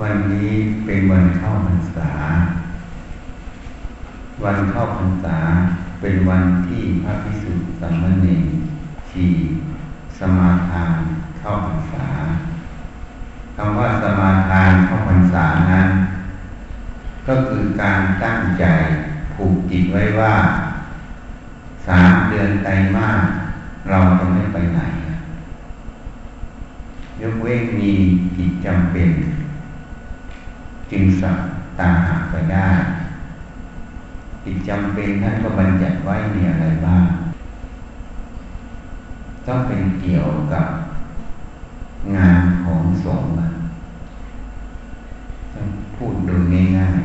วันนี้เป็นวันเข้าพรรษา วันเข้าพรรษาเป็นวันที่พระพิสุทธิ์สัมมเนชีสมาทานเข้าพรรษาคำว่าสมาทานเข้าพรรษานั้น ก็คือการตั้งใจผูกจิตไว้ว่าสามเดือนไตรมาสเราจะไม่ไปไหน ยกเว้นมีกิจจำเป็น จึงสับตาหาไปได้กิจจำเป็นท่านก็บัญญัติไว้มีอะไรบ้างต้องเป็นเกี่ยวกับงานของสงฆ์ต้องพูดโดยง่ายๆ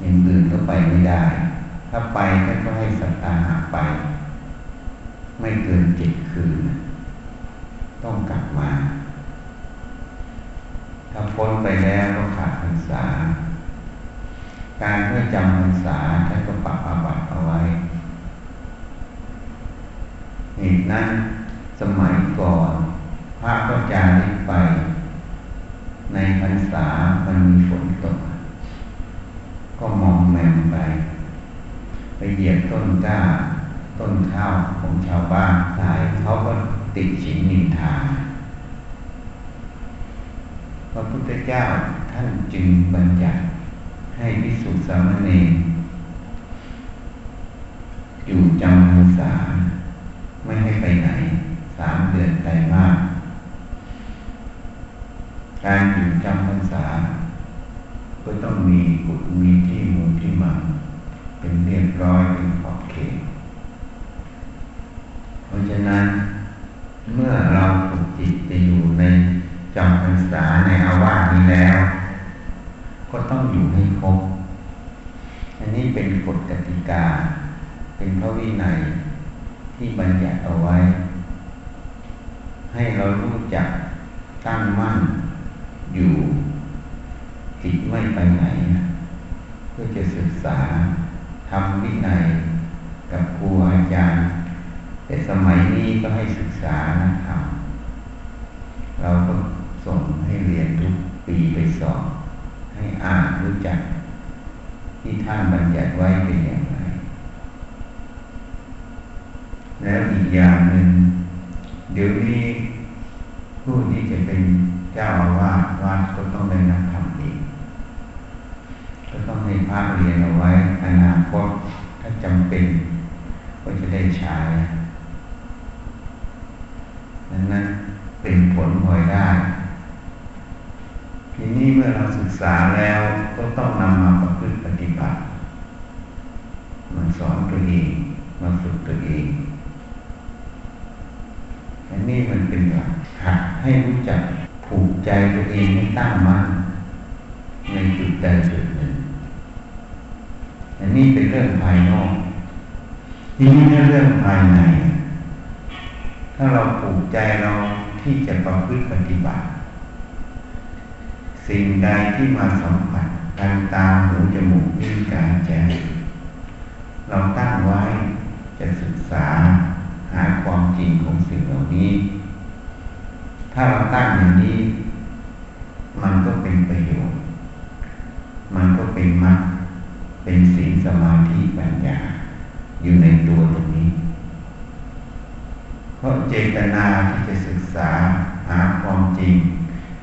อย่างอื่นก็ไปไม่ได้ ถ้าไปท่านก็ให้สัตตาหาไป ไม่เกินเจ็ดคืน ต้องกลับมา ถ้าพ้นไปแล้วก็ขาดพรรษา การเพื่อจำพรรษาท่านก็ปรับอาบัติเอาไว้เหตุนั้นสมัยก่อนพระก็จาริกไป ในพรรษามันมีฝนตก ก็มองแมมไป ไปเห ต้นก้าต้นข้าวของชาวบ้านหลายเขาก็ติดฉินนินทาพระพุทธเจ้าท่านจึงบัญญัติให้พิสุสามเณรอยู่จำพรรษาไม่ให้ไปไหนสามเดือนไตรมาสการอยู่จำพรรษา ก็ต้องมีกุฎมีที่มูที่มังเป็นเรียบร้อยเป็น เพราะฉะนั้นเมื่อเราฝึกจิตจะอยู่ในจำพรรษาในอาวาสนี้แล้ว ก็ต้องอยู่ให้ครบ อันนี้เป็นกฎกติกา เป็นพระวินัยที่บัญญัติเอาไว้ ให้เรารู้จักตั้งมั่นอยู่จิตไม่ไปไหน เพื่อจะศึกษาทำวินัย กับครูอาจารย์ แต่สมัยนี้ก็ให้ศึกษานะครับ เราก็ส่งให้เรียนทุกปีไปสอบ ให้อ่านรู้จัก ที่ท่านบัญญัติไว้เป็นอย่างไร แล้วอีกอย่างหนึ่ง เดี๋ยวนี้ผู้ที่จะเป็นเจ้าอาวาสวัดก็ต้องได้นักธรรมอีกก็ต้องให้พระเรียนเอาไว้อนาคตถ้าจำเป็น ก็จะได้ใช้ดังนั้นเป็นผลพลอยได้ ทีนี้เมื่อเราศึกษาแล้วก็ต้องนำมาประพฤติปฏิบัติมาสอนตัวเองมาฝึกตัวเองอันนี้มันเป็นหลักหัดให้รู้จักผูกใจตัวเองให้ตั้งมั่นในจุดใดจุดหนึ่ง อันนี้เป็นเรื่องภายนอก ทีนี้เรื่องภายใน ถ้าเราผูกใจเราที่จะประพฤติปฏิบัติ สิ่งใดที่มาสัมผัสทางตาหูจมูกลิ้นกายใจเราตั้งไว้จะศึกษาหาความจริงของสิ่งเหล่านี้ ถ้าเราตั้งอย่างนี้ มันก็เป็นประโยชน์ มันก็เป็นมรรคเป็นศีลสมาธิปัญญา อยู่ในตัวตรงนี้ เพราะเจตนาที่จะศึกษาหาความจริง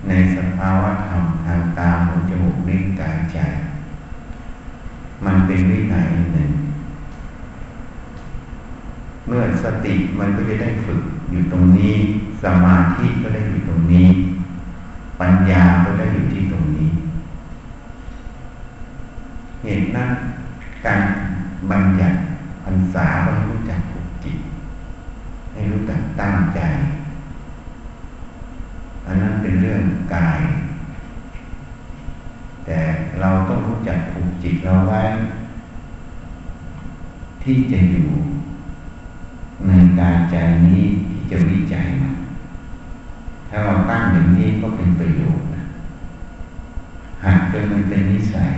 ในสภาวะธรรมทางตาหูจมูกลิ้นกายใจ มันเป็นวินัยหนึ่ง เมื่อสติมันก็จะได้ฝึกอยู่ตรงนี้ สมาธิก็ได้อยู่ตรงนี้ ปัญญาก็ได้อยู่ที่ตรงนี้ เหตุนั้นการบัญญัติ รรษาต้องรู้จักฝึกจิต ให้รู้จักตั้งใจ อันนั้นเป็นเรื่องกาย แต่เราต้องรู้จักผูกจิตเราไว้ ที่จะอยู่ในกายใจนี้ที่จะวิจัยมันถ้าเราตั้งอย่างนี้ก็เป็นประโยชน์นะหากจนมันเป็นนิสัย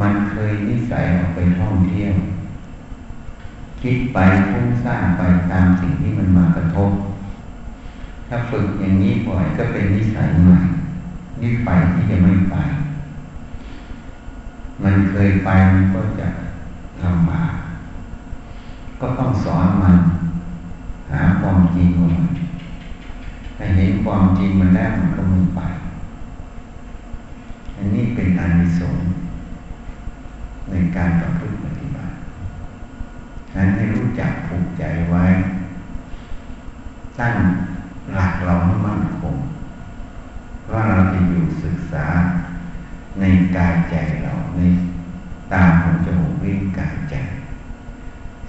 มันเคยนิสัยออกไปท่องเที่ยว คิดไปฟุ้งซ่านไปตามสิ่งที่มันมากระทบ ถ้าฝึกอย่างนี้บ่อยก็เป็นนิสัยใหม่นี่ไปที่จะไม่ไป มันเคยไปมันก็จะลำบากก็ต้องสอนมัน หาความจริงของมันถ้าเห็นความจริงมันแล้วมันก็ไม่ไป อันนี้เป็นอานิสงส์ ในการประพฤติปฏิบัติฉะนั้นให้รู้จักผูกใจไว้ ตั้งหลักเราให้มั่นคง ว่าเราจะอยู่ศึกษาในกายใจเราในตาหูจมูกลิ้นกายใจ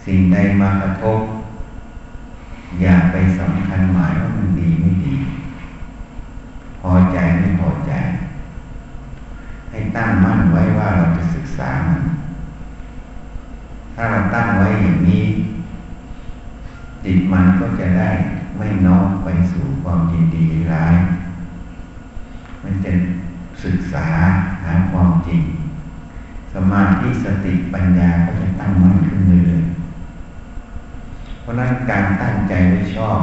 สิ่งใดมากระทบ อย่าไปสำคัญหมายว่ามันดีไม่ดี พอใจไม่พอใจ ให้ตั้งมั่นไว้ว่าเราจะศึกษามัน ถ้าเราตั้งไว้อย่างนี้จิตมันก็ จะได้ไม่น้อมไปสู่ความยินดีร้าย มันจะศึกษาหาความจริง สมาธิสติปัญญาก็จะตั้งมั่นขึ้นเรื่อยเพราะนั้นการตั้งใจไว้ชอบ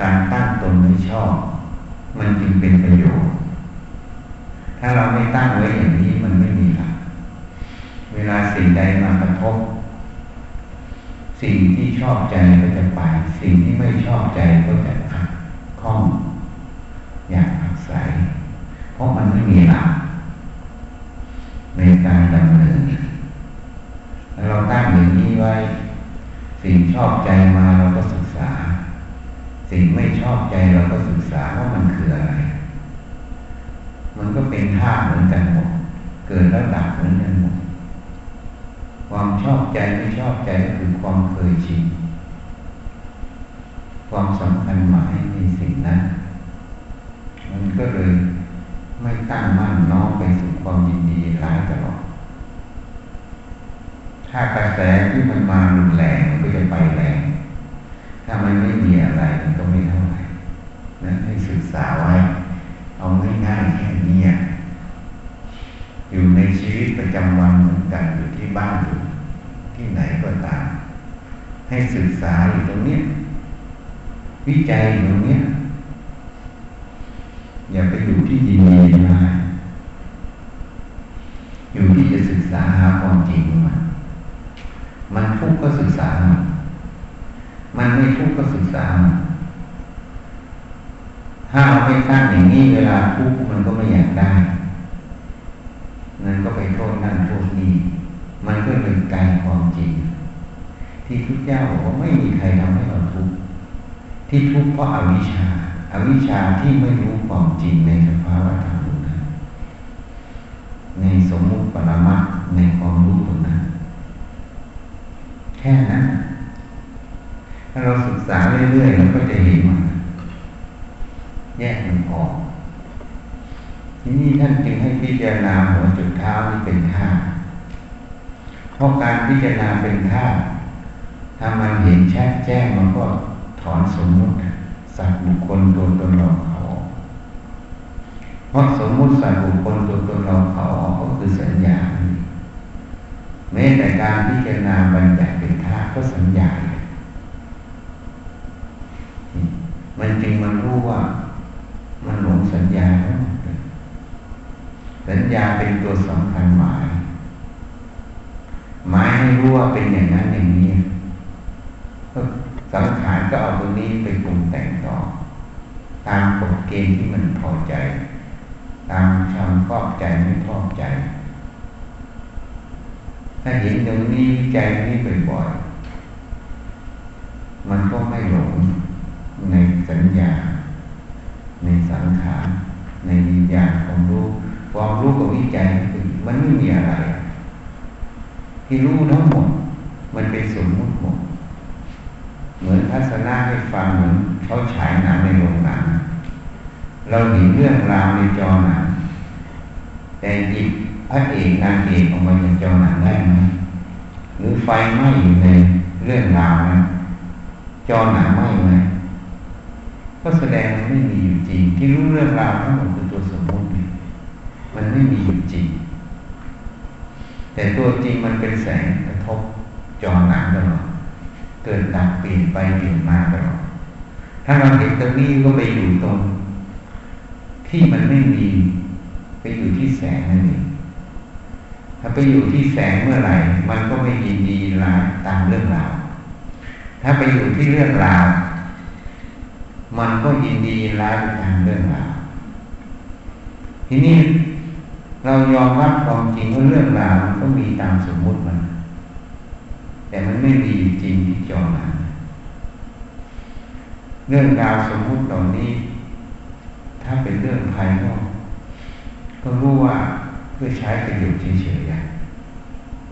การตั้งตนไว้ชอบ มันจึงเป็นประโยชน์ ถ้าเราไม่ตั้งไว้อย่างนี้มันไม่มีหลักเวลาสิ่งใดมากระทบ สิ่งที่ชอบใจก็จะไป สิ่งที่ไม่ชอบใจก็จะขัดข้อง อยากอักใสเพราะมันไม่มีหลักในการดำเนินเราตั้งอย่างนี้ไว้ สิ่งชอบใจมาเราก็ศึกษา สิ่งไม่ชอบใจเราก็ศึกษาว่ามันคืออะไร มันก็เป็นธาตุเหมือนกันหมด เกิดแล้วดับเหมือนกันหมด ความชอบใจไม่ชอบใจก็คือความเคยชินความสำคัญหมายในสิ่งนั้น มันก็เลยไม่ตั้งมั่นน้อมไปสู่ความยินดีร้ายตลอด ถ้ากระแสที่มันมารุนแรงมันก็จะไปแรง ถ้ามันไม่มีอะไรมันก็ไม่เท่าไหร่นั้นให้ศึกษาไว้ เอาง่ายๆแค่นี้ อยู่ในชีวิตประจำวันเหมือนกันอยู่ที่บ้านอยู่ที่ไหนก็ตาม ให้ศึกษาอยู่ตรงนี้ วิจัยอยู่ตรงนี้อย่าไปอยู่ที่ยินดีมาอยู่ที่จะศึกษาหาความจริงมามันทุกข์ก็ศึกษา มันมันไม่ทุกข์ก็ศึกษามันถ้าเราไม่ตั้งอย่างนี้เวลาทุกข์มันก็ไม่อยากได้ นั่นก็ไปโทษนั่นโทษนี่มันก็เป็นกายความจริง ที่ทุกเจ้าบอกว่าไม่มีใครทำให้เราทุกข์ที่ทุกข์เพราะอาวิชชาอาวิชชาที่ไม่รู้ความจริงในสภาวะธรรมนั้นในสมมุติปรมัตในความรู้ตรงนั้นแค่นั้นถ้าเราศึกษาเรื่อยๆเราก็จะเห็นมันแยกมันออก ทีนี้ท่านจึงให้พิจารณาหัวจุดเท้านี่เป็นธาตุเพราะการพิจารณาเป็นธาตุถ้ามันเห็นแช่แจ้งมันก็ถอนสมมุติสัตว์บุคคลตัวตนเราเขาเพราะสมมุติสัตว์บุคคลตัวตนเราเขาก็คือสัญญาแม้แต่การพิจารณาบัญญัติเป็นธาตุก็สัญญา มันจริงมันรู้ว่า มันหลงสัญญา สัญญาเป็นตัวสำคัญหมาย หมายให้รู้ว่าเป็นอย่างนั้นอย่างนี้สังขารก็เอาตรงนี้ไปปรุงแต่งต่อ ตามกฎเกณฑ์ที่มันพอใจ ตามชามชอบใจไม่ชอบใจ ถ้าเห็นตรงนี้ใจนี้บ่อยๆมันก็ไม่หลงในสัญญา ในสังขารในวิญญาณของรู้ ความรู้กับวิจัยมันไม่มีอะไร ที่รู้ทั้งหมด มันเป็นสมมุติหมด เหมือนทัศนะให้ฟังเหมือนเขาฉายหนังในโรงหนังเราเห็นเรื่องราวในจอหนังแต่หยิบพระเอกนางเอกออกมาจากจอหนังได้ไหมหรือไฟไหม้อยู่ในเรื่องราวนะจอหนังไหม้ไหมก็แสดงไม่มีอยู่จริง ที่รู้เรื่องราวทั้งหมดคือตัวส มันไม่มีอยู่จริง แต่ตัวจริงมันเป็นแสงกระทบจอหนังตลอดเกิดดับเปลี่ยนไปเปลี่ยนมาตลอดถ้าเราเห็นตรงนี้ก็ไปอยู่ตรง ที่มันไม่มี ไปอยู่ที่แสงนั่นเองถ้าไปอยู่ที่แสงเมื่อไหร่ มันก็ไม่ยินดีร้ายตามเรื่องราว ถ้าไปอยู่ที่เรื่องราว มันก็ยินดีร้ายตามเรื่องราว ทีนี้ เรายอมรับความจริงว่าเรื่องราวมันก็มีตามสมมุติมัน แต่มันไม่มีจริงที่จอมันเรื่องราวสมมุติเหล่านี้ ถ้าเป็นเรื่องภายนอกก็รู้ว่าเพื่อใช้ประโยชน์เฉย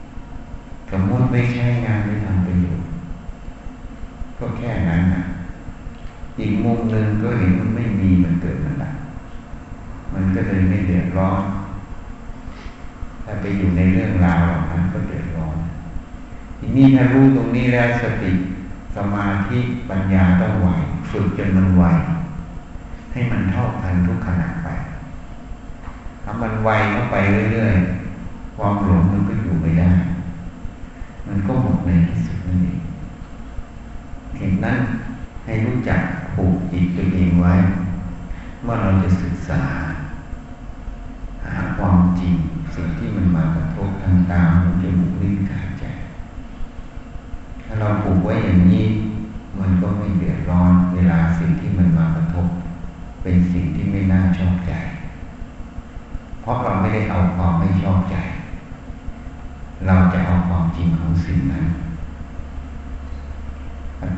ๆสมมติไม่ใช้งานไม่ทำประโยชน์ก็แค่นั้นนะอีกมุมหนึ่งก็เห็นมันไม่มีมันเกิดมันดับมันก็เลยไม่เดือดร้อน ถ้าไปอยู่ในเรื่องราวเหล่านั้นก็เดือดร้อน ทีนี้ถ้ารู้ตรงนี้แล้วสติสมาธิปัญญาต้องไหวฝึกจนมันไหวให้มันเท่าทันทุกขณะไปถ้ามันไวเข้าไปเรื่อยๆ ความหลงมันก็อยู่ไม่ได้ มันก็หมดในที่สุดนั่นเองเหตุนั้นให้รู้จักผูกจิตตัวเองไว้ เมื่อเราจะศึกษา หาความจริง สิ่งที่มันมากระทบทางตาหูจมูกลิ้นกายใจ ถ้าเราผูกไว้อย่างนี้ มันก็ไม่เดือดร้อน เวลาสิ่งที่มันมากระทบ เป็นสิ่งที่ไม่น่าชอบใจ เพราะเราไม่ได้เอาความไม่ชอบใจ เราจะเอาความจริงของสิ่งนั้น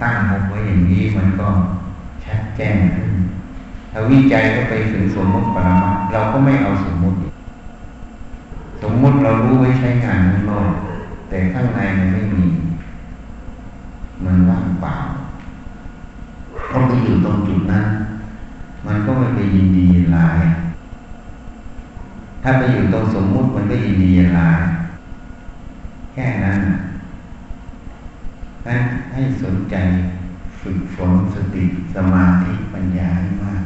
ตั้งมุกไว้อย่างนี้มันก็ชัดแจ้งขึ้นถ้าวิจัยก็ไปถึงสมมติปรมาเราก็ไม่เอาสมมติ เรารู้ไว้ใช้งานข้างนอกแต่ข้างในมันไม่มี มันว่างเปล่าพอไปอยู่ตรงจุดนั้น มันก็ไม่ไปยินดียินร้าย ถ้าไปอยู่ตรงสมมุติมันก็ยินดียินร้ายแค่นั้นนั้นให้สนใจฝึกฝนสติสมาธิปัญญาให้มาก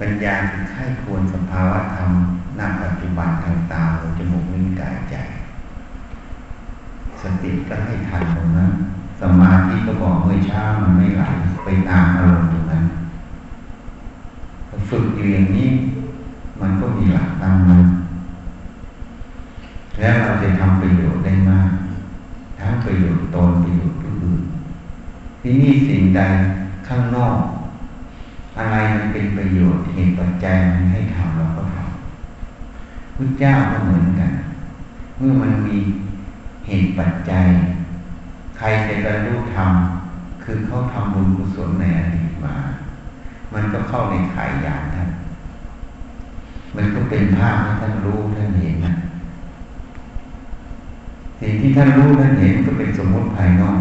ปัญญาคือให้ควรสภาวะธรรมณปัจจุบันทางตาหูจมูกลิ้นกายใจ สติก็ให้ทันตรงนั้น สมาธิก็บอกเมื่อช้ามันไม่ไหลไปตามอารมณ์ตรงนั้นฝึกอยู่อย่างนี้ มันก็มีหลักตามนั้นแล้วเราจะทำประโยชน์ได้มาก ทั้งประโยชน์ตนประโยชน์ผู้อื่นที่นี่สิ่งใดข้างนอก อะไรมันเป็นประโยชน์เหตุปัจจัยมันให้ทำเราก็ทำพุทธเจ้าก็เหมือนกัน เมื่อมันมีเหตุปัจจัย ใครจะบรรลุธรรมคือเขาทำบุญกุศลในอดีตมา มันก็เข้าในขายยานท่านมันก็เป็นภาพให้ท่านรู้ท่านเห็นนะสิ่งที่ท่านรู้ท่านเห็นก็เป็นสมมติภายนอก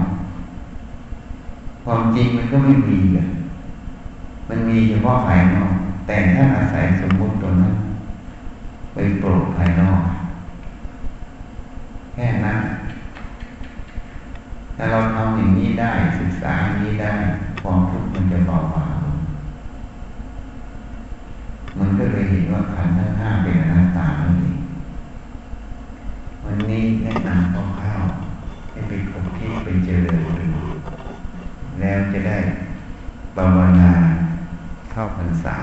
ความจริงมันก็ไม่มีเลย มันมีเฉพาะภายนอก แต่ท่าอาศัยสมมติตัวนั้นไปโปรดภายนอก แค่นั้นถ้าเราทำอย่างนี้ได้ศึกษาอย่างนี้ได้ความทุกข์มันจะเบาบางมันก็เลยเห็นว่าขันธ์ทั้งห้าเป็นอนัตตานั่นเองวันนี้แนะนำคร่าวให้ไปคบที่ไปเจริญดูแล้วจะได้บำวนา เข้าพรรษา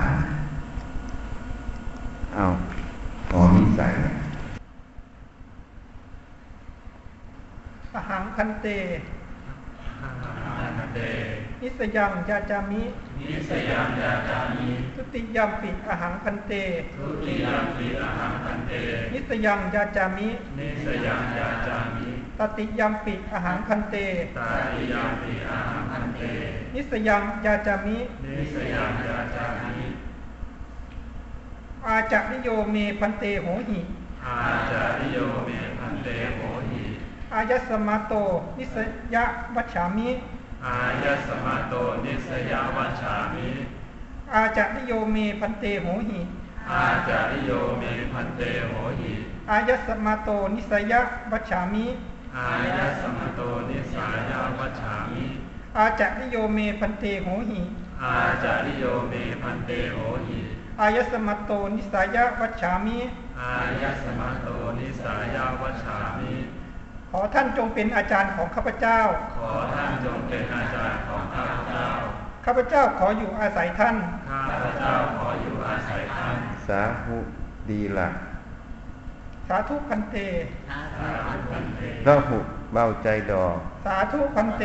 เอาขอนิสัยอะหัง ภันเตนิสสะยังยาจามินิสสะยังยาจามิทุติยัมปิ อะหัง ภันเตทุติยัมปิ อะหัง ภันเต นิสสะยังยาจามินิสสะยังยาจามิ ตะติยัมปิ อะหัง ภันเต ตะติยัมปิ อะหัง ภันเต นิสสะยังยาจามิ นิสสะยังยาจามิ อาจะริโยเม ภันเตโหหิ อาจะริโยเม ภันเตโหหิ อายัสมะโต นิสสายะวัจฉามิ อายัสมะโต นิสสายะ วัจฉามิ อาจะริโยเม ภันเตโหหิ อาจะริโยเม ภันเตโหหิ อายัสมะโต นิสสายะวัจฉามิ อายัสมะโตนิสสายะ วัจฉามิอาจะริโยเม ภันเตโหหิอาจะริโยเม ภันเตโหหิอายัสมะโตนิสสายะ วัจฉามิอายัสมะโตนิสสายะ วัจฉามิ ขอท่านจงเป็นอาจารย์ของข้าพเจ้า ขอท่านจงเป็นอาจารย์ของข้าพเจ้า ข้าพเจ้าขออยู่อาศัยท่าน ข้าพเจ้าขออยู่อาศัยท่าน สาธุดีละ สาธุพันเตสาธุพันเตพระหุเบาใจดอกสาธุพันเต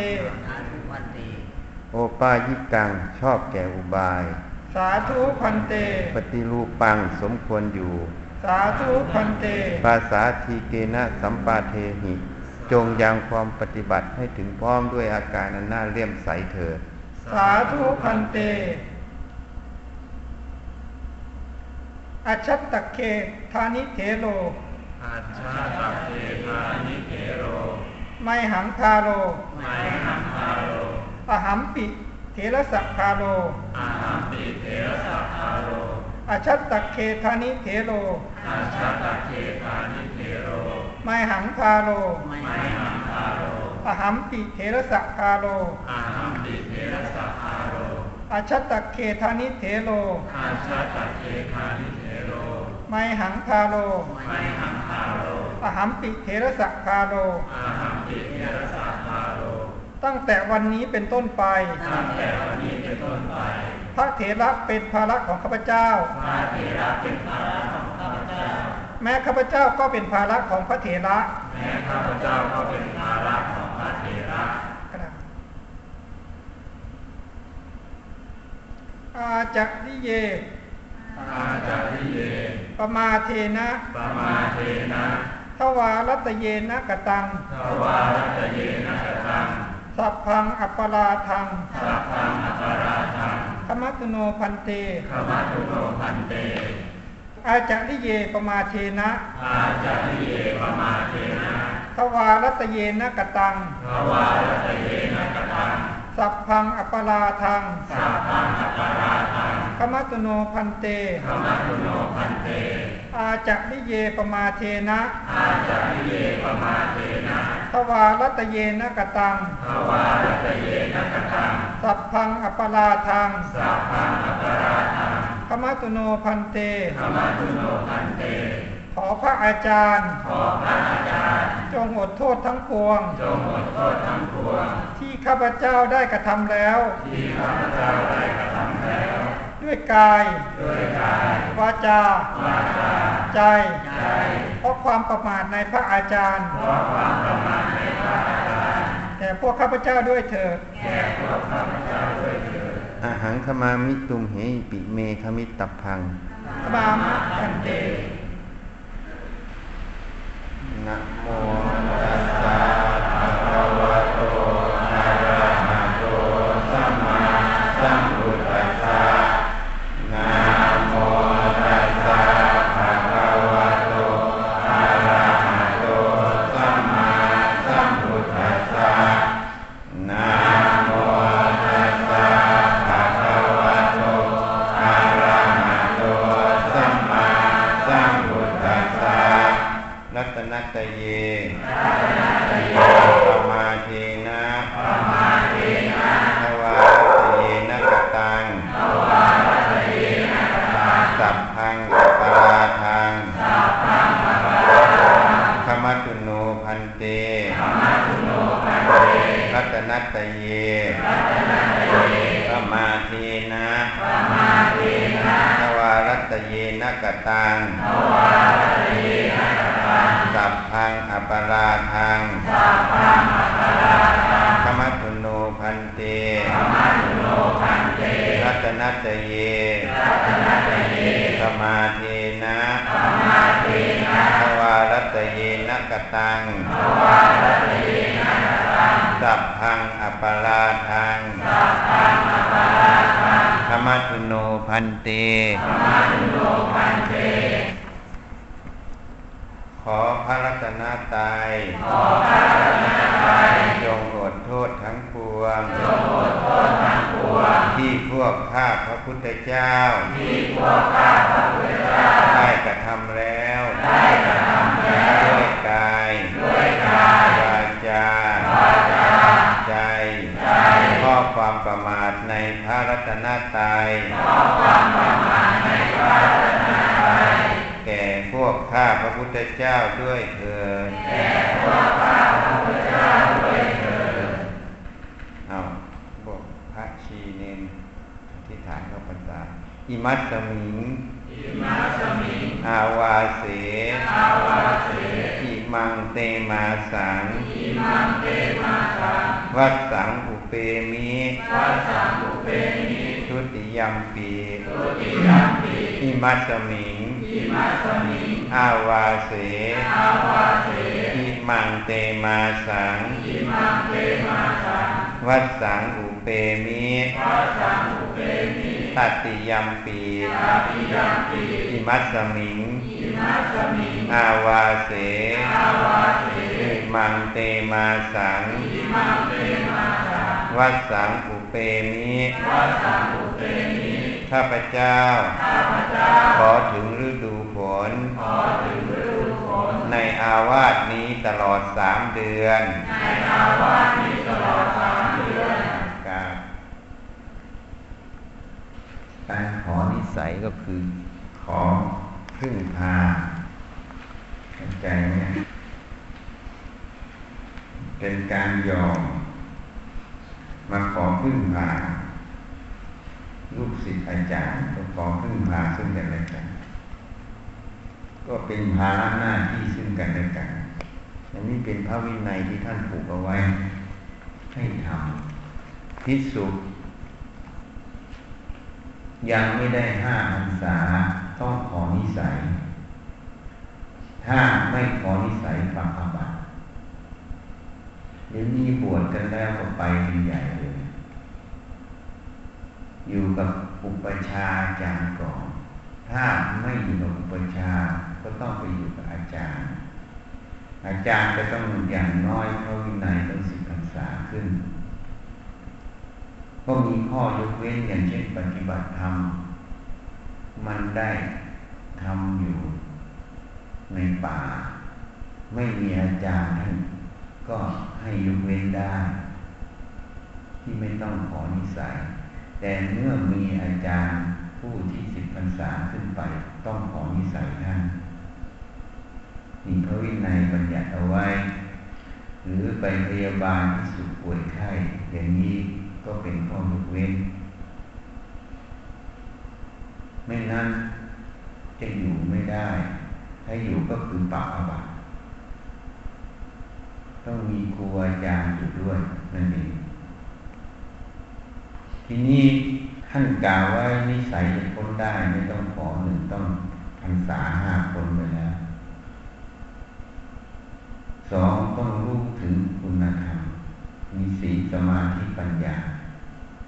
โอป้ายิกังชอบแก่อุบาย สาธุพันเต ปฏิรูปังสมควรอยู่ สาธุพันเต ภาษาทีเกนะสัมปาเทหิ จงยังความปฏิบัติให้ถึงพร้อมด้วยอาการอันน่าเลี่ยมใสเถิด สาธุ ภันเตอัชชะตัคเคทานิเถโร อัชชะตัคเคทานิเถโร มัยหัง ภาโร มัยหัง ภาโร อะหัมปิเถรัสสะ ภาโร อะหัมปิเถรัสสะ ภาโรอัชชะตัคเคทานิเถโรอัชชะตัคเคทานิเถโร มัยหัง ภาโร มัยหังคาโรอหัมปิเถระสักคาโลอาหัมปิเทระสัพพาโรอัจฉัตตะเคธานิเถโลอัจฉาตักเทธานิเทโร ไมหังคาโลไมหังคาโรอหัมปิเถระสักคาโลอาหัมปิเทระสัพพาโรตั้งแต่วันนี้เป็นต้นไป ตั้งแต่วันนี้เป็นต้นไป พระเถระเป็นภาระของข้าพเจ้า พระเถระเป็นภาระของข้าพเจ้า แม้ข้าพเจ้าก็เป็นภาระของพระเถระ แม้ข้าพเจ้าก็เป็นภาระของพระเถระอาจะนิเย อาจาริเยปมาเทนะปมาเทนะทวารัตเยนะกตังทวารัตเยนะกตัง สัพพังอัปปราทัง สัพพังอปาราทังขมัตตุโนพันเตขมัตตุโนพันเต อาจะนิเยปมาเทนะ อาจาริเยปมาเทนะทวารัตเยนะกตังทวารัตเยนะกตัง สัพพังอัปปราทังสัพพังอปาราทังขมัตตุโนพันเตขมัตตุโนพันเต อาจะนิเยปมาเทนะ อาจาริเยปมาเทนะทวารัตเยนะกตังทวารัตเยนะกตัง สัพพังอัปปราทังสัพพังอปาราทังขมัตตุโนพันเตขมัตตุโนพันเต ขอพระอาจารย์ ขอพระอาจารย์ จงอดโทษทั้งปวง จงอดโทษทั้งปวง ที่ข้าพเจ้าได้กระทำแล้ว ที่ข้าพเจ้าได้กระทำแล้ว ด้วยกาย ด้วยกายวาจาวาจา ใจ ใจ เพราะความประมาทในพระอาจารย์ เพราะความประมาทในพระอาจารย์แต่พวกข้าพเจ้าด้วยเถิดแก่พวกข้าพเจ้าด้วยเถิดอาหังขมามิตุมเหปิเมขมิตตพังบามะกันเต นะโม นัตเยสมาเทนะทวารัตเยนะกตัง สัพพังอัปปาราทังขมัตตุโนพันเต ขอพระรัตนตรัยจงอดโทษทั้งปวง ที่พวกข้าพระพุทธเจ้า ได้กระทำแล้วด้วยกายวาจาใจเพราะความประมาทในพระรัตนตรัยแก่พวกข้าพระพุทธเจ้าด้วยเถิดแก่พวกข้าพระพุทธเจ้าด้วยเถิดเอาบอกพระชี ชีเนนที่ฐานเข้าพรรษา อิมัตสมิงอิมาสมิง อาวาเสอาวาเสอิมังเตมาสังอิมังเตมาสัง วัดสังอุเปมิวัสสังอุเปมิทุติยัมปีตุติยัมปิอิมัตสมิงอิมาสมิง อาวาเสอาวาเสอิมังเตมาสังอิมังเตมาสัง วัดสังอุเปมิ วัสสังอุเปมิตัติยัมปีตาติยัมปิอิมัตสมิงอิมาสมิงอาวาเสอาวาเสอิมังเตมาสังอิมังเตมาสังวัดสังอุเปมิวัสสังอุเปมิข้าพเจ้าข้าพเจ้าขอถึงฤดูฝนขอถึงฤดูฝน ในอาวาสนี้ตลอดสามเดือน ในอาวาสนี้ตลอดสามเดือน การการ ขอนิสัยก็คือ ขอพึ่งพาเข้าใจไหมเป็นการยอม มาขอพึ่งพาลูกศิษย์อาจารย์ก็ขอพึ่งพาซึ่งกันและกัน ก็เป็นภาระหน้าที่ซึ่งกันและกันอันนี้เป็นพระวินัยที่ท่านผูกเอาไว้ ให้ทำพิสุ ยังไม่ได้ห้าพรรษาต้องขอนิสัย ถ้าไม่ขอนิสัยปักอาบัติเดี๋ยวนี้บวชกันแล้วก็ไปเป็นใหญ่เลย อยู่กับอุปชาอาจารย์ก่อน ถ้าไม่อยู่กับอุปชาก็ต้องไปอยู่กับอาจารย์ อาจารย์จะต้องอย่างน้อยพระวินัยต้องสิบพรรษาขึ้น ก็มีข้อยกเว้นอย่างเช่นปฏิบัติธรรม มันได้ทำอยู่ในป่า ไม่มีอาจารย์ท่านก็ให้ยกเว้นได้ ที่ไม่ต้องขอนิสัย แต่เมื่อมีอาจารย์ผู้ที่สิบพรรษาขึ้นไปต้องขอนิสัยท่านมีพระวินัยบัญญัติเอาไว้ หรือไปพยาบาลที่สุขป่วยไข้อย่างนี้ ก็เป็นข้อยกเว้น ไม่นั้นจะอยู่ไม่ได้ ถ้าอยู่ก็คือปรับอาบัตต้องมีครูอาจารย์อยู่ด้วยนั่นเองทีนี้ท่านกล่าวไว้นิสัยจะพ้นได้ไม่ต้องขอหนึ่งต้องพรรษาห้าคนไปแล้วสองต้องรู้ถึง มีศีสมาธิปัญญา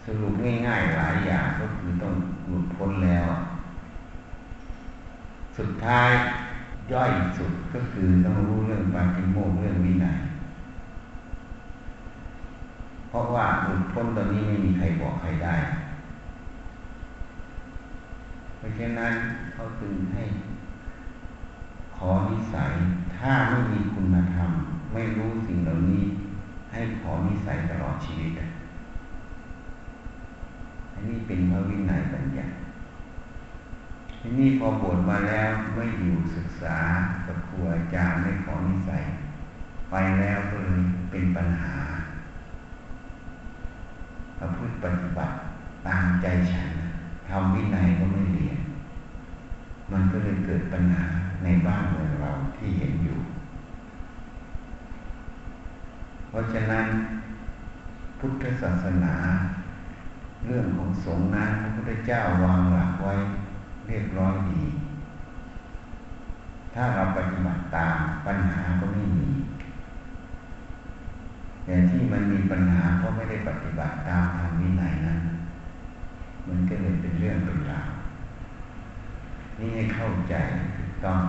สรุปง่ายๆหลายอย่างก็คือต้องหลุดพ้นแล้ว สุดท้ายย่อยสุดก็คือต้องรู้เรื่องปาฏิโมกเรื่องวินัยเพราะว่าหลุดพ้นตอนนี้ไม่มีใครบอกใครได้ เพราะฉะนั้นเขาจึงให้ขอนิสัย ถ้าไม่มีคุณธรรม ไม่รู้สิ่งเหล่านี้ ให้ขอนิสัยตลอดชีวิตอันนี้เป็นพระวินัยบัญญัติทีนี้พอบวชมาแล้วไม่อยู่ศึกษากับครูอาจารย์ไม่ขอนิสัย ไปแล้วก็เลยเป็นปัญหาประพฤติปฏิบัติตามใจฉันทำวินัยก็ไม่เรียน มันก็เลยเกิดปัญหาในบ้านเมืองเราที่เห็นอยู่ เพ ราะฉะนั้นพุทธศาสนา เรื่องของสงฆ์นั้นพระพุทธเจ้าวางหลักไว้เรียบร้อยดี ถ้าเราปฏิบัติตามปัญหาก็ไม่มี แต่ที่มันมีปัญหาเพราะไม่ได้ปฏิบัติตามทางวินัยนั้น มันก็เลยเป็นเรื่องเป็นราวนี่ให้เข้าใจถูกต้อง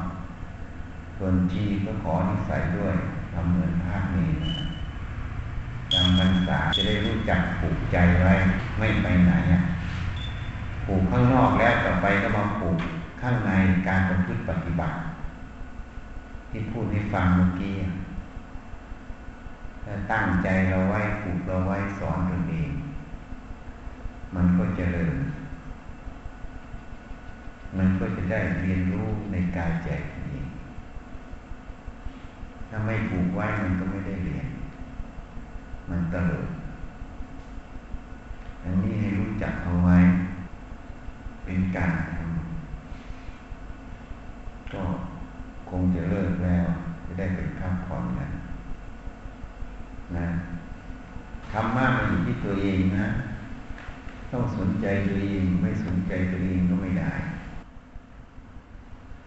ส่วนจีก็ขอนิสัยด้วยทำเหมือนภาคนี้นะำพรรษาจะได้รู้จักผูกใจไว้ ไม่ไปไหนผูกข้างนอกแล้วต่อไปก็มาผูกข้างในการประพฤติปฏิบัติ ที่พูดให้ฟังเมื่อกี้ถ้าตั้งใจเราไว้ผูกเราไว้สอนตนเอง มันก็เจริญ มันก็จะได้เรียนรู้ในกายใจนี้ถ้าไม่ผูกไว้มันก็ไม่ได้เรียน มันเติบอันนี้ให้รู้จักเอาไว้ เป็นการทำก็คงจะเลิกแล้ว จะได้เป็นข้ามผ่อนกันนะธรรมะมันอยู่ที่ตัวเองนะ ต้องสนใจตัวเอง ไม่สนใจตัวเองก็ไม่ได้